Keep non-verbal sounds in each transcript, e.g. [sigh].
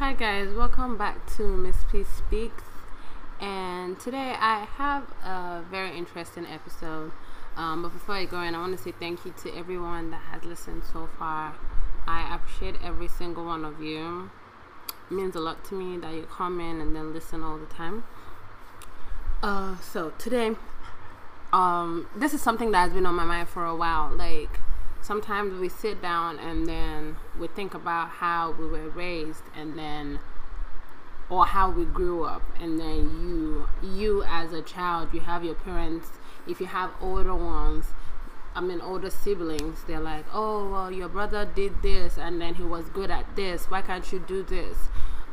Hi guys, welcome back to Miss P Speaks. And today I have a very interesting episode. Um, but before I go in, I want to say thank you to everyone that has listened so far. I appreciate every single one of you. It means a lot to me that you come in and then listen all the time. Uh, so today, um, this is something that has been on my mind for a while. Like sometimes we sit down and then we think about how we were raised and then or how we grew up. And then you you as a child you have your parents if you have older ones i mean older siblings they're like oh well your brother did this and then he was good at this. Why can't you do this?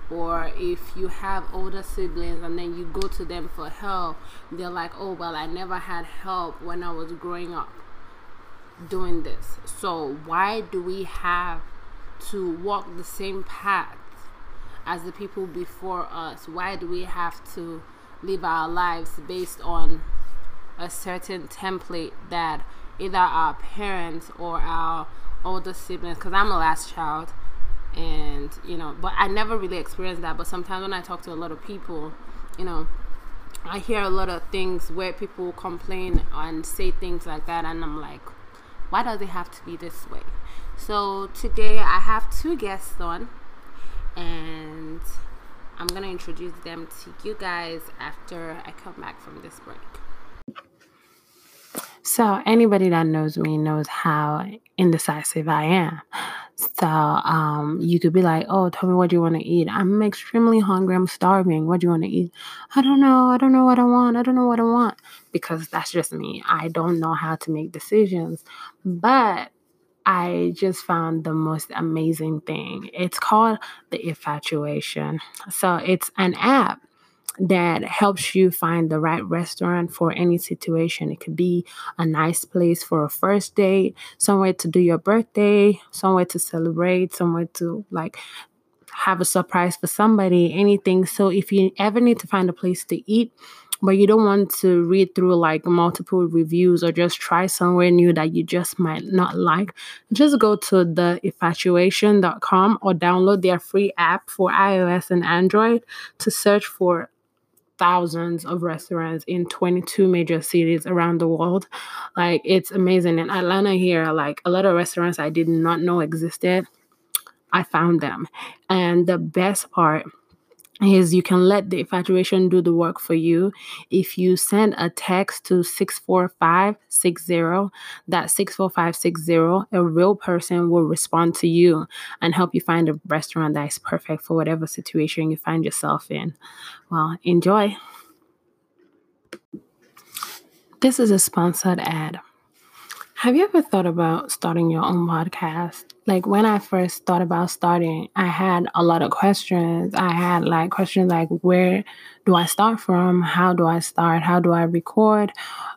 Or if you have older siblings and then you go to them for help they're like oh well i never had help when i was growing up doing this. So, why do we have to walk the same path as the people before us? Why do we have to live our lives based on a certain template that either our parents or our older siblings, because I'm a last child, and you know, but I never really experienced that. But sometimes when I talk to a lot of people, you know, I hear a lot of things where people complain and say things like that, and I'm like, why does it have to be this way? So today I have two guests on, and I'm gonna introduce them to you guys after I come back from this break. So anybody that knows me knows how indecisive I am. So um, you could be like, "Oh, tell me what you want to eat." I'm extremely hungry. I'm starving. What do you want to eat? I don't know. I don't know what I want. I don't know what I want because that's just me. I don't know how to make decisions. But I just found the most amazing thing. It's called the Infatuation. So it's an app that helps you find the right restaurant for any situation. It could be a nice place for a first date, somewhere to do your birthday, somewhere to celebrate, somewhere to like have a surprise for somebody, anything. So if you ever need to find a place to eat, but you don't want to read through like multiple reviews or just try somewhere new that you just might not like, just go to the infatuation.com or download their free app for iOS and Android to search for thousands of restaurants in 22 major cities around the world. Like it's amazing. In Atlanta here, like a lot of restaurants I did not know existed, I found them. And the best part is you can let the infatuation do the work for you. If you send a text to 64560, that 64560, a real person will respond to you and help you find a restaurant that is perfect for whatever situation you find yourself in. Well, enjoy. This is a sponsored ad. Have you ever thought about starting your own podcast? Like when I first thought about starting, I had a lot of questions. I had like questions like where do I start from? How do I start? How do I record?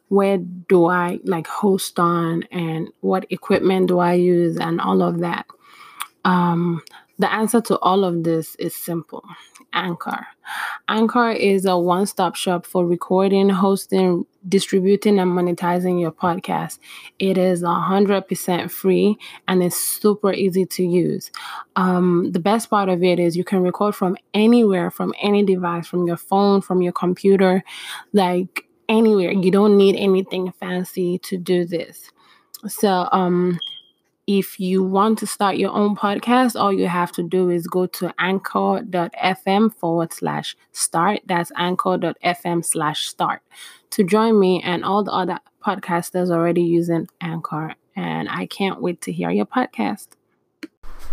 Where do I like host on and what equipment do I use and all of that? Um the answer to all of this is simple Anchor. Anchor is a one stop shop for recording, hosting, distributing, and monetizing your podcast. It is 100% free and it's super easy to use. Um, the best part of it is you can record from anywhere, from any device, from your phone, from your computer, like anywhere. You don't need anything fancy to do this. So, um, if you want to start your own podcast, all you have to do is go to anchor.fm forward slash start. That's anchor.fm slash start to join me and all the other podcasters already using Anchor. And I can't wait to hear your podcast.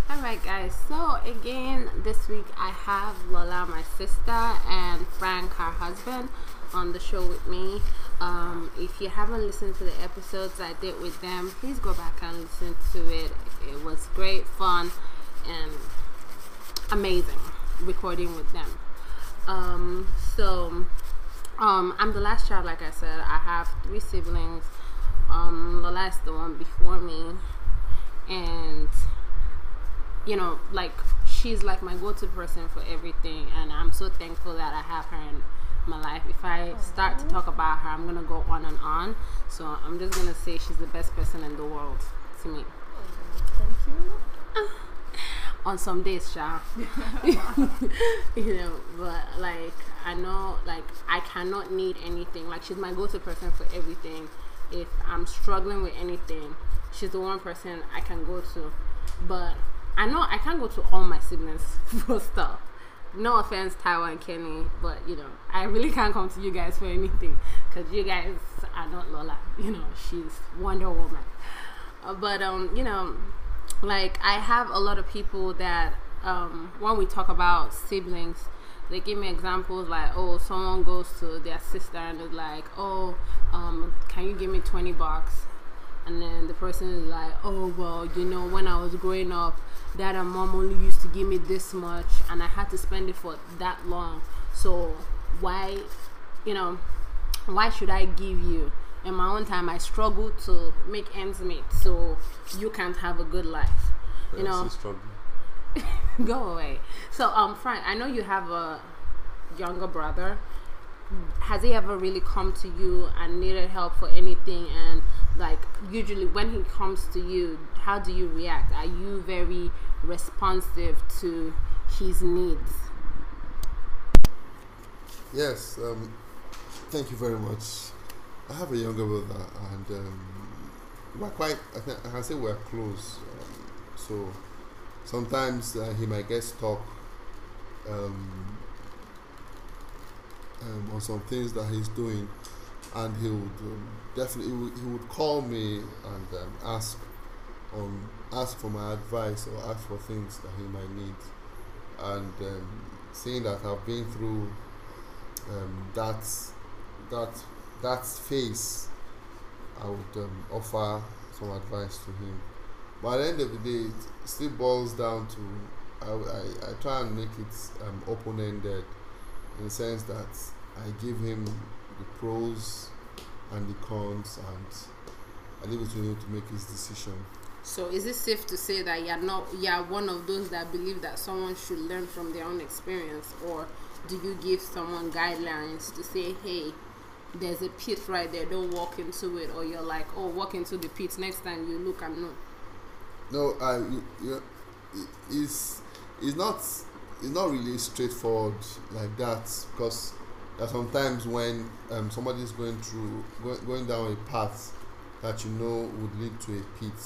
All right, guys. So, again, this week I have Lola, my sister, and Frank, her husband on the show with me. Um, if you haven't listened to the episodes I did with them, please go back and listen to it. It was great fun and amazing recording with them. Um, so, um, I'm the last child, like I said. I have three siblings. Um, the last the one before me, and you know, like she's like my go-to person for everything, and I'm so thankful that I have her in my life. If I start to talk about her, I'm gonna go on and on. So I'm just gonna say she's the best person in the world to me. Thank you. On some days, Sha. [laughs] you know, but like I know, like I cannot need anything. Like she's my go-to person for everything. If I'm struggling with anything, she's the one person I can go to. But I know I can't go to all my siblings [laughs] for stuff. No offense, Taiwo and Kenny, but you know I really can't come to you guys for anything because you guys are not Lola. You know she's Wonder Woman. Uh, but um, you know like I have a lot of people that um, when we talk about siblings, they give me examples like, oh, someone goes to their sister and is like, oh, um, can you give me twenty bucks? And then the person is like, oh, well, you know, when I was growing up, dad and mom only used to give me this much, and I had to spend it for that long. So why, you know, why should I give you? In my own time I struggle to make ends meet so you can't have a good life. you know [laughs] go away. So um Frank, I know you have a younger brother. Has he ever really come to you and needed help for anything and like usually when he comes to you, how do you react? Are you very responsive to his needs? Yes, um, thank you very much. I have a younger brother, and um, we're quite. I, think, I can say we're close. Um, so sometimes uh, he might get stuck um, um, on some things that he's doing, and he would um, definitely he would, he would, call me and um, ask on ask for my advice or ask for things that he might need, and seeing that I've been through that that that phase, I would um, offer some advice to him. But at the end of the day, it still boils down to I, I, I try and make it um, open ended in the sense that I give him the pros and the cons and I leave it to him to make his decision. So is it safe to say that you're not you're one of those that believe that someone should learn from their own experience or do you give someone guidelines to say, hey, there's a pit right there. Don't walk into it, or you're like, oh, walk into the pit. Next time you look and know. No, I you, you, it's it's not it's not really straightforward like that because sometimes when um, somebody is going through going, going down a path that you know would lead to a pit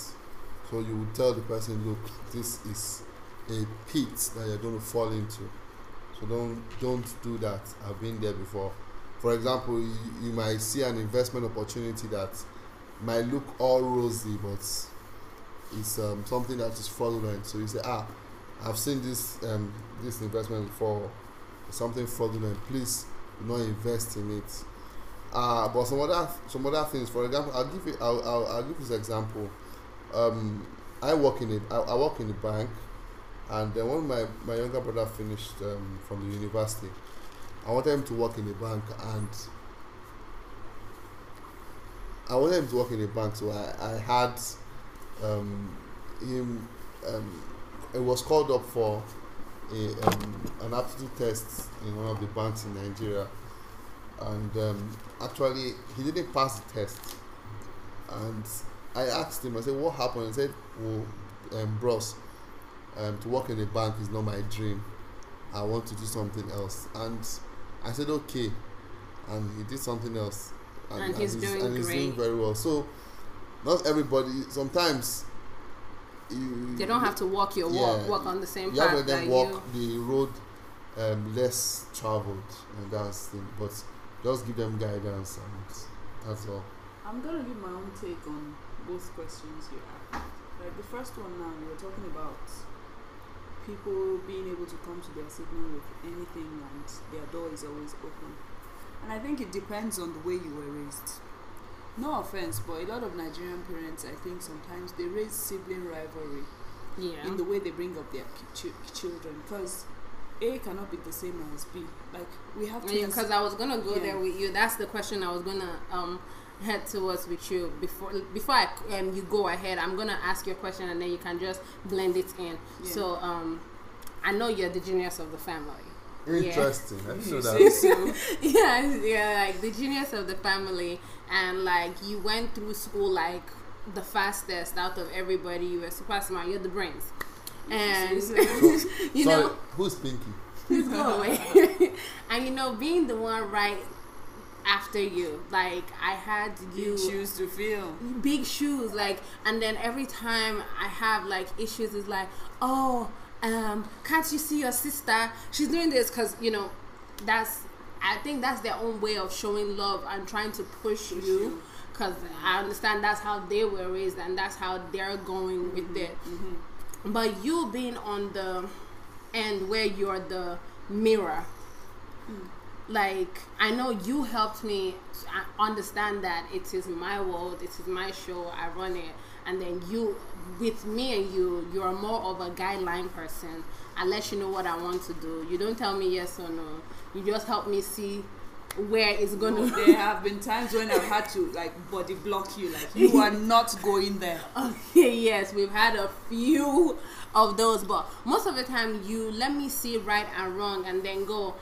so you would tell the person look this is a pit that you're going to fall into so don't don't do that i've been there before for example you, you might see an investment opportunity that might look all rosy but it's um, something that is fraudulent. So you say ah i've seen this um, this investment before. Something fraudulent. Please do not invest in it. Uh, but some other some other things. For example i'll give you i'll, I'll, I'll give this example. Um, i work in a I, work in a bank and then when my, my younger brother finished um, from the university I wanted him to work in a bank and I wanted him to work in a bank so I, I had um, him um, it was called up for a, um, an aptitude test in one of the banks in Nigeria. And um, actually he didn't pass the test. And I asked him I said what happened? He said well um, bros um, to work in a bank is not my dream. I want to do something else. And I said okay, and he did something else, and, and he's, and he's, doing and he's great. doing very well. So not everybody. Sometimes you, they don't have to walk your yeah, walk, walk on the same you path. You have to them walk you. the road um, less traveled, and that's the thing. But just give them guidance, and that's all. I'm gonna give my own take on both questions you asked. Like the first one now, we are talking about people being able to come to their sibling with anything and their door is always open. And I think it depends on the way you were raised. No offense, but a lot of Nigerian parents, I think sometimes they raise sibling rivalry yeah. in the way they bring up their ch- children because A cannot be the same as B. Like we have to. Because I was gonna go yeah. there with you. That's the question I was gonna um head [laughs] towards with you before before I um, you go ahead. I'm gonna ask your question and then you can just blend it in. Yeah. So um, I know you're the genius of the family. Interesting. Yeah. I didn't know that. [laughs] yeah, yeah, like the genius of the family, and like you went through school like the fastest out of everybody. You were super smart. You're the brains. and [laughs] So, you sorry, know, who's Pinky? please go away. and you know, being the one right after you, like I had you You choose to feel. big shoes like and then every time i have like issues it's like oh um can't you see your sister? She's doing this because you know that's i think that's their own way of showing love and trying to push, you you. because i understand that's how they were raised and that's how they're going with mm-hmm, it. Mm-hmm. but you being on the end where you're the mirror mm. Like i know you helped me uh, understand that it is my world it is my show i run it and then you with me and you you're more of a guideline person i let you know what i want to do you don't tell me yes or no you just help me see where it's going No, to [laughs] there have been times when I've had to like body block you, like you are not going there. [laughs] Okay, yes, we've had a few of those, but most of the time you let me see right and wrong and then go.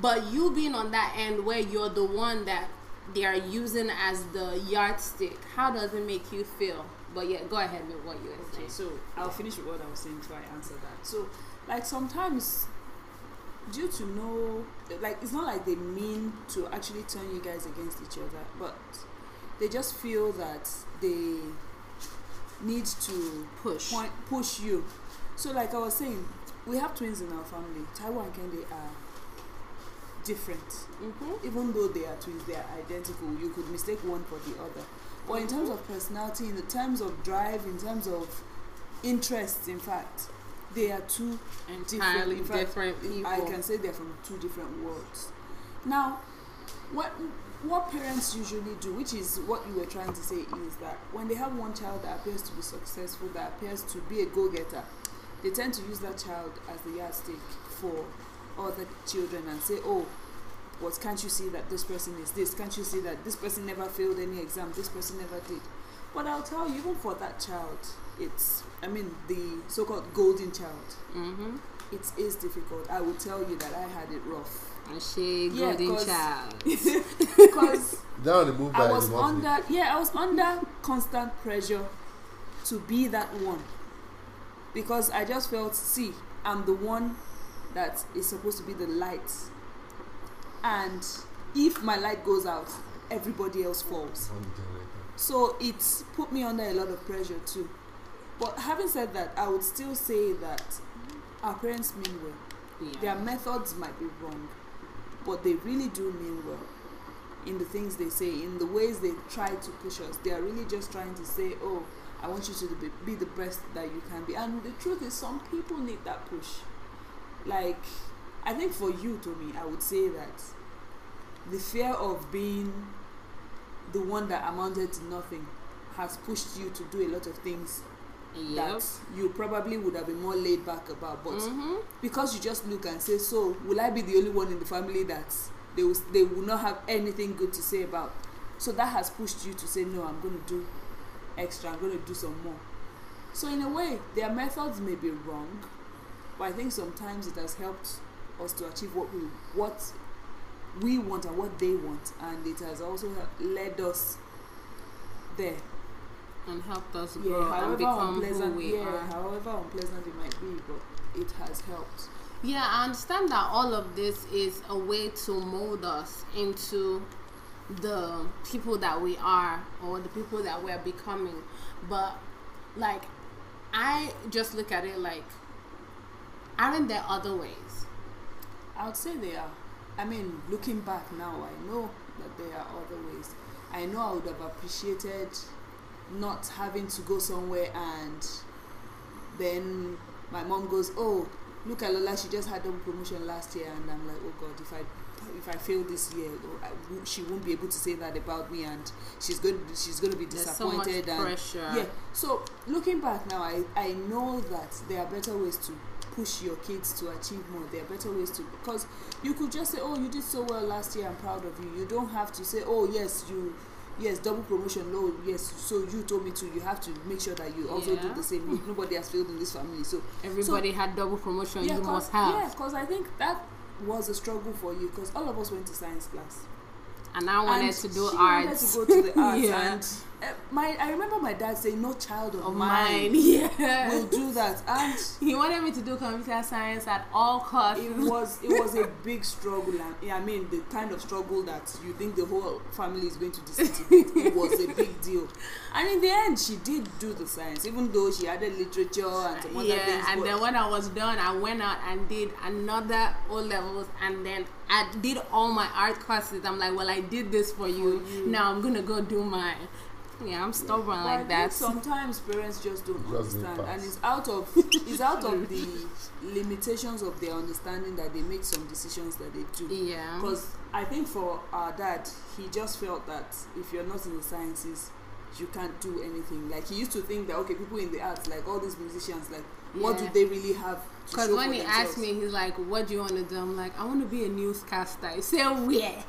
But you being on that end where you're the one that they are using as the yardstick, how does it make you feel? But yeah, go ahead with what you were Okay, saying. so I'll finish with what I was saying before I answer that. So, like sometimes, due to no, like it's not like they mean to actually turn you guys against each other, but they just feel that they need to Push. point push you. So, like I was saying, we have twins in our family. Taiwo and Kehinde are different Mm-hmm. even though they are twins, they are identical. You could mistake one for the other. But in terms of personality, in the terms of drive, in terms of interests, in fact, they are two Entirely fact, different people. I can say they're from two different worlds. Now, what what parents usually do, which is what you were trying to say, is that when they have one child that appears to be successful, that appears to be a go-getter, they tend to use that child as the yardstick for other children and say, "Oh, what can't you see that this person is this? Can't you see that this person never failed any exam? This person never did." But I'll tell you, even for that child, it's I mean the so-called golden child Mm-hmm. it is difficult. I will tell you that I had it rough And she Yeah, golden 'cause- child. [laughs] because Down the move by I was under yeah I was under constant pressure to be that one because I just felt see I'm the one that is supposed to be the light and if my light goes out everybody else falls On the generator. so it's put me under a lot of pressure too. But having said that, I would still say that our parents mean well. Yeah. Their methods might be wrong, but they really do mean well in the things they say, in the ways they try to push us. They are really just trying to say, oh, I want you to be, be the best that you can be. And the truth is, some people need that push. Like, I think for you, Tommy, I would say that the fear of being the one that amounted to nothing has pushed you to do a lot of things Yep. that you probably would have been more laid back about. But Mm-hmm. because you just look and say, so will I be the only one in the family that they will, they will not have anything good to say about? So that has pushed you to say, no, I'm going to do extra. I'm going to do some more. So in a way, their methods may be wrong, but I think sometimes it has helped us to achieve what we what we want and what they want, and it has also led us there. And helped us Yeah, grow and however become who we yeah, are. however unpleasant it might be, but it has helped. Yeah, I understand that all of this is a way to mold us into the people that we are or the people that we're becoming. But like I just look at it like aren't there other ways? I would say they are. I mean, looking back now, I know that there are other ways. I know I would have appreciated not having to go somewhere and then my mom goes, "Oh, look at Lola. She just had a promotion last year," and I'm like, "Oh God, if I if I fail this year, oh, I she won't be able to say that about me, and she's going to she's going to be There's so much disappointed." and pressure. yeah. So looking back now, I, I know that there are better ways to push your kids to achieve more. There are better ways to because you could just say, "Oh, you did so well last year. I'm proud of you." You don't have to say, "Oh, yes, you." Yes, double promotion. No, yes. So you told me to. You have to make sure that you also do the same. [laughs] Nobody has failed in this family. So Everybody had double promotion, You must have. Yeah, because I think that was a struggle for you because all of us went to science class And I wanted and to do she arts. wanted to go to the [laughs] arts Yeah. and uh, my I remember my dad saying, "No child of Of mine mine, [laughs] yeah. [laughs] will do that," and He wanted me to do computer science at all costs. it was it was a big struggle and yeah, I mean the kind of struggle that you think the whole family is going to disintegrate it was a big deal [laughs] and in the end she did do the science even though she added literature and some other yeah, things and then when I was done, I went out and did another O levels, and then I did all my art courses. I'm like, well, I did this for you. For you. Now I'm gonna go do mine. Yeah, I'm stubborn but I like think that. sometimes parents just don't Just understand and it's out of it's out of the limitations of their understanding that they make some decisions that they do yeah. Because I think for our dad, he just felt that if you're not in the sciences, you can't do anything. Like he used to think that okay, people in the arts, like all these musicians, like what do they really have? Because when he themselves? asked me, he's like, "What do you want to do?" I'm like, "I want to be a newscaster." He said, "Where?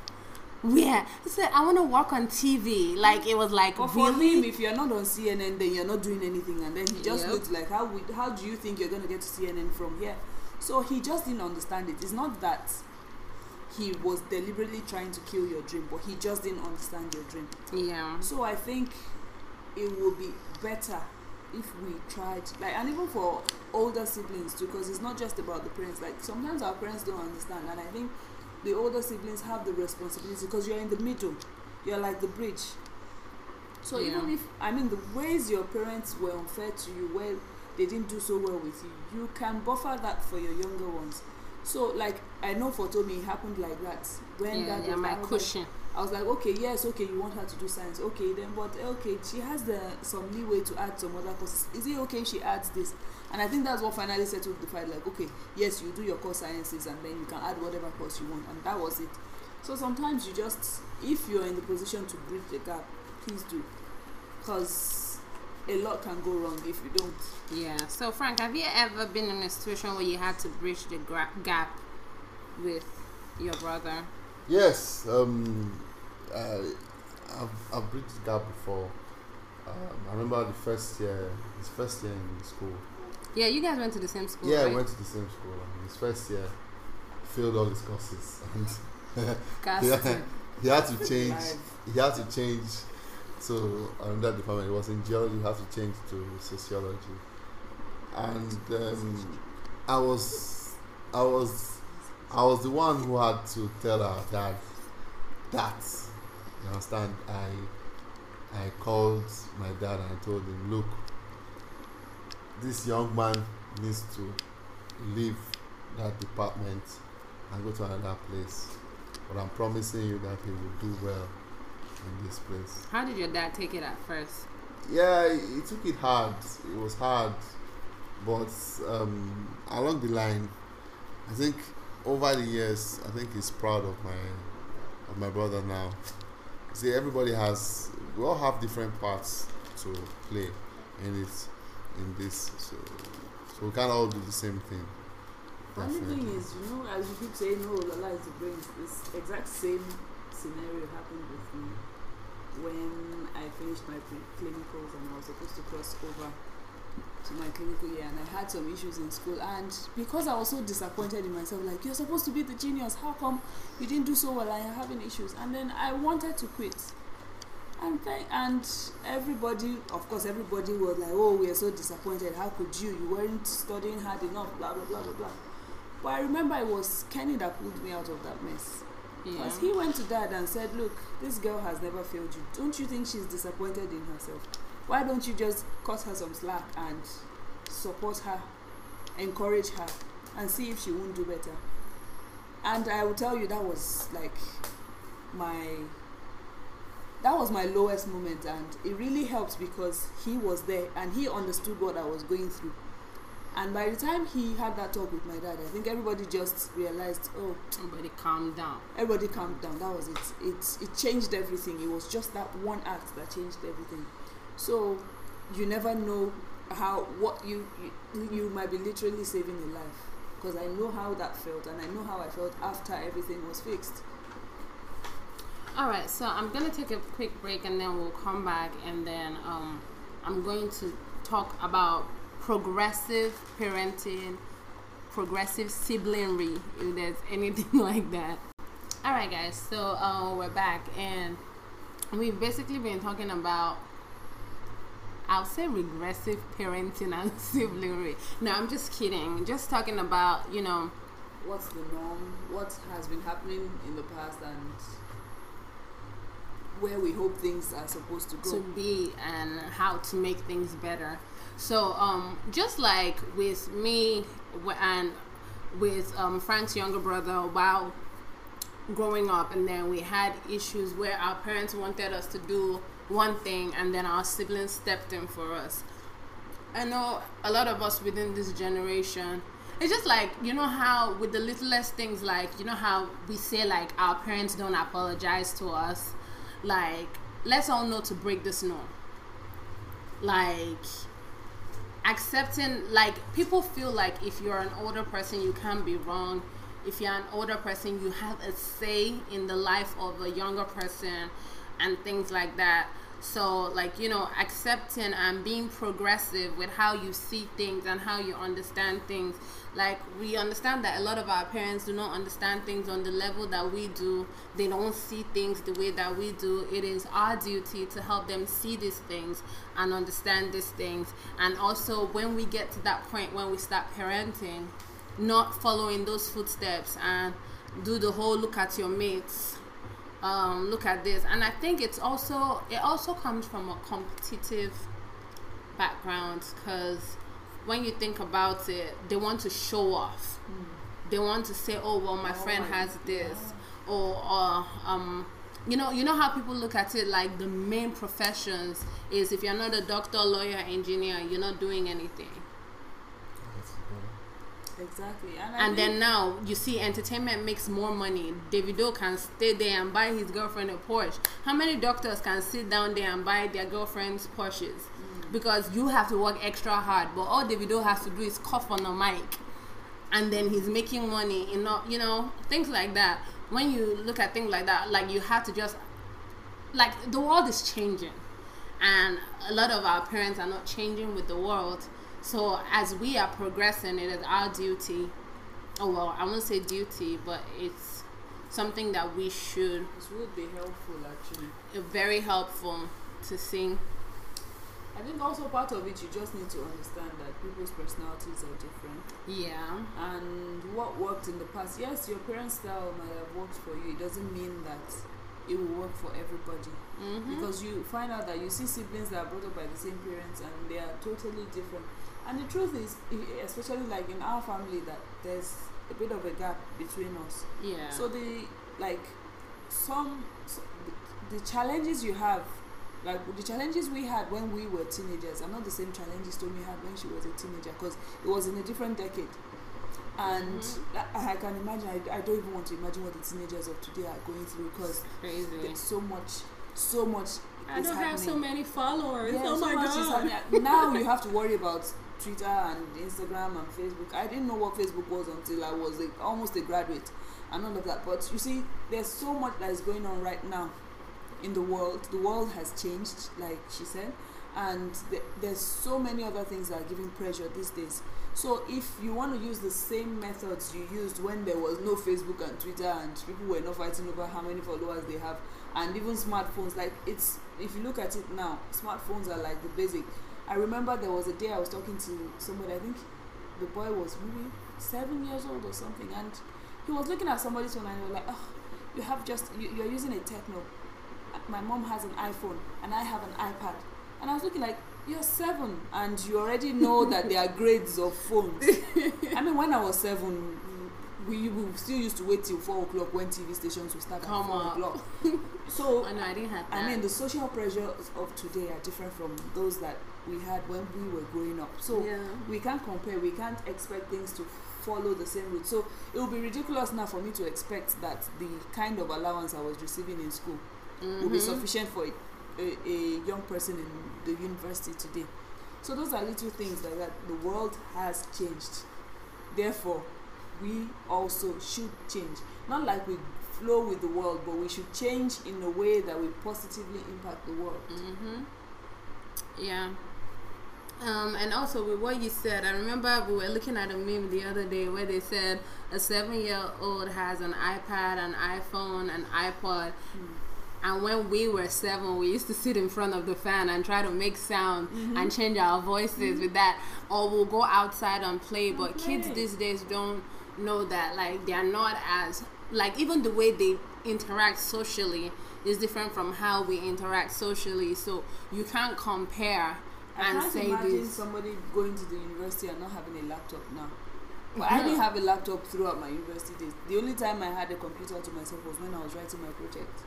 Where?" He said, "I want to work on TV." Like it was like, But for really? him, if you're not on CNN, then you're not doing anything, and then he just Yep. looked like, how would, how do you think you're gonna get to CNN from here? So he just didn't understand it. It's not that he was deliberately trying to kill your dream, but he just didn't understand your dream. yeah. So I think it would be better if we tried, like, and even for older siblings too, because it's not just about the parents. Like sometimes our parents don't understand, and I think the older siblings have the responsibility because you're in the middle. You're like the bridge. So Yeah. even if I mean the ways your parents were unfair to you, where they didn't do so well with you, you can buffer that for your younger ones. So like I know for Tommy it happened like that when Yeah, that yeah, was my I was like, cushion. I was like, okay, yes, okay, you want her to do science, okay, then, but okay, she has the some leeway to add some other courses. Is it okay she adds this? And I think that's what finally settled the fight. Like, okay, yes, you do your core sciences, and then you can add whatever course you want, and that was it. So sometimes you just, if you're in the position to bridge the gap, please do, because a lot can go wrong if you don't. Yeah. So Frank, have you ever been in a situation where you had to bridge the gra- gap with your brother? Yes, um, I, I've, I've bridged the gap before. Um, I remember the first year, his first year in school. Yeah, you guys went to the same school. yeah, right? I went to the same school. And his first year, failed all his courses, [laughs] and Casting. yeah, he had to change. He had to change to another department. It was in geology. He had to change to sociology, and um, I was, I was, I was the one who had to tell our dad that. You understand? I, I called my dad and I told him, look, this young man needs to leave that department and go to another place. But I'm promising you that he will do well in this place. How did your dad take it at first? Yeah, he took it hard. It was hard, but um, along the line, I think over the years, I think he's proud of my of my brother now. See, everybody has we all have different parts to play in it in this, so so we can't all do the same thing. Funny thing is, you know, as you keep saying, oh, Lola is the brains, this exact same scenario happened with me when I finished my clinicals and I was supposed to cross over to my clinical year and I had some issues in school. And because I was so disappointed in myself like you're supposed to be the genius. How come you didn't do so well and you're having issues? And then I wanted to quit and and everybody of course everybody was like oh we are so disappointed how could you you weren't studying hard enough blah blah blah blah blah but I remember it was Kenny that pulled me out of that mess Yeah. because he went to dad and said, Look, this girl has never failed you. Don't you think she's disappointed in herself? Why don't you just cut her some slack and support her, encourage her, and see if she won't do better? And I will tell you, that was like my. That was my lowest moment, and it really helped because he was there and he understood what I was going through. And by the time he had that talk with my dad, I think everybody just realized, oh, Everybody calm down. everybody calmed down. That was it. It it changed everything. It was just that one act that changed everything. So you never know how what you you, you might be literally saving a life because i know how that felt and i know how i felt after everything was fixed All right, so I'm gonna take a quick break and then we'll come back and then um, I'm going to talk about progressive parenting, progressive siblingry, if there's anything [laughs] like that. All right, guys, so uh, we're back and we've basically been talking about I'll say regressive parenting [laughs] and siblingry. No, I'm just kidding. Just talking about you know what's the norm, what has been happening in the past, and where we hope things are supposed to go. To be and how to make things better. So, um, just like with me and with um, Frank's younger brother, while growing up, and then we had issues where our parents wanted us to do one thing, and then our siblings stepped in for us. I know a lot of us within this generation it's just like you know how with the littlest things like you know how we say like our parents don't apologize to us like let's all know to break this norm. Like accepting like people feel like if you're an older person you can't be wrong. If you're an older person you have a say in the life of a younger person and things like that so, like, you know, accepting and being progressive with how you see things and how you understand things. Like, we understand that a lot of our parents do not understand things on the level that we do, they don't see things the way that we do. It is our duty to help them see these things and understand these things. And also, when we get to that point when we start parenting, not following those footsteps and do the whole look at your mates um, look at this. And i think it's also it also comes from a competitive background because when you think about it they want to show off. Mm. they want to say oh well my oh, friend has this. Or uh, um you know you know how people look at it like the main professions is if you're not a doctor lawyer engineer you're not doing anything Exactly. And, and then now you see entertainment makes more money. Davido can stay there and buy his girlfriend a Porsche. How many doctors can sit down there and buy their girlfriends Porsches? Mm. Because you have to work extra hard, but all Davido has to do is cough on the mic, and then he's making money. You know, you know things like that. When you look at things like that, like you have to just like the world is changing, and a lot of our parents are not changing with the world so as we are progressing, it is our duty. Oh well, I won't say duty, but it's something that we should. This would be helpful, actually. Very helpful to see. I think also part of it, you just need to understand that people's personalities are different. Yeah. And what worked in the past, yes, your parents' style might have worked for you. It doesn't mean that it will work for everybody. Mm-hmm. Because you find out that you see siblings that are brought up by the same parents and they are totally different. And the truth is, especially like in our family, that there's a bit of a gap between us. Yeah. So the like some so the, the challenges you have like the challenges we had when we were teenagers are not the same challenges Tony had when she was a teenager because it was in a different decade. And mm-hmm. I, I, can imagine, I, I, don't even want to imagine what the teenagers of today are going through because there's so much, so much. I don't happening. have so many followers. Yeah, oh so my god! now you have to worry about Twitter and Instagram and Facebook. I didn't know what Facebook was until I was a, almost a graduate and all of that. But you see, there's so much that is going on right now in the world. The world has changed, like she said, and th- there's so many other things that are giving pressure these days. So if you want to use the same methods you used when there was no Facebook and Twitter and people were not fighting over how many followers they have, and even smartphones, like it's if you look at it now, smartphones are like the basic I remember there was a day I was talking to somebody, I think the boy was maybe seven years old or something, and he was looking at somebody's phone and he was like, oh, you have just, you, you're using a Tecno. My mom has an iPhone and I have an iPad. And I was looking like, you're seven and you already know that there are grades of phones. [laughs] I mean, when I was seven, we, we still used to wait till four o'clock when TV stations would start Come at four o'clock. [laughs] so I know I didn't have that. I mean, the social pressures of today are different from those that we had when we were growing up. So yeah. we can't compare. We can't expect things to follow the same route. So it would be ridiculous now for me to expect that the kind of allowance I was receiving in school mm-hmm. will be sufficient for a, a, a, young person in the university today. So those are little things like that. The world has changed. Therefore, we also should change. Not like we flow with the world, but we should change in a way that will positively impact the world. Mm-hmm. Yeah. Um, and also with what you said, I remember we were looking at a meme the other day where they said a seven-year-old has an iPad, an iPhone, an iPod. Mm. And when we were seven, we used to sit in front of the fan and try to make sound and change our voices with that. Or we'll go outside and play. But kids these days don't know that. Like, they're not as, like, even the way they interact socially is different from how we interact socially. So you can't compare I and can't say imagine this. somebody going to the university and not having a laptop now. Well, I didn't have a laptop throughout my university days. The only time I had a computer to myself was when I was writing my project.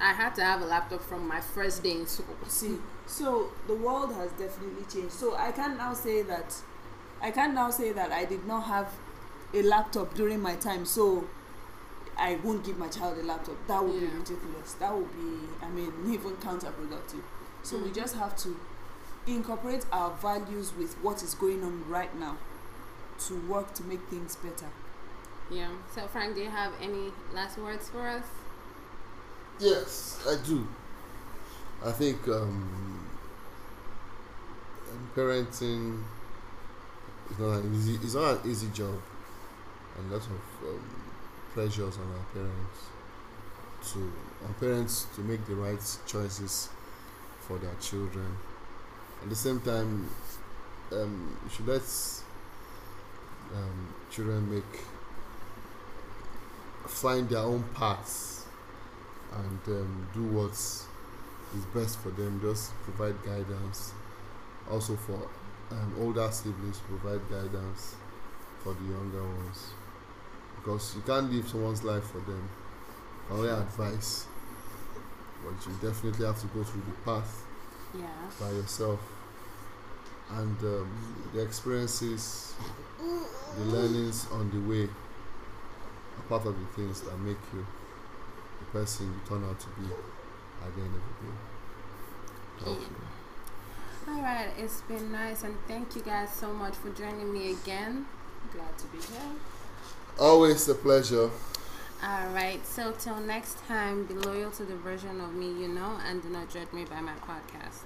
I had to have a laptop from my first day in school. See, so the world has definitely changed. So I can now say that I can now say that I did not have a laptop during my time, so I won't give my child a laptop. That would be ridiculous. That would be, I mean, [laughs] even counterproductive. So we Mhm. just have to incorporate our values with what is going on right now to work to make things better. Yeah. So, Frank, do you have any last words for us? Yes, I do. I think um, parenting is not an easy. It's not an easy job, and lots of um, pressures on our parents to on parents to make the right choices for their children. At the same time, um, you should let um, children make find their own paths and um, do what is best for them. Just provide guidance. Also for um, older siblings, provide guidance for the younger ones. Because you can't live someone's life for them. Only advice, but you definitely have to go through the path Yeah. by yourself. And um, the experiences, the learnings on the way are part of the things that make you the person you turn out to be at the end of the day. All right. It's been nice, and thank you guys so much for joining me again. Glad to be here. Always a pleasure. All right. So, till next time, be loyal to the version of me you know, and do not judge me by my podcast.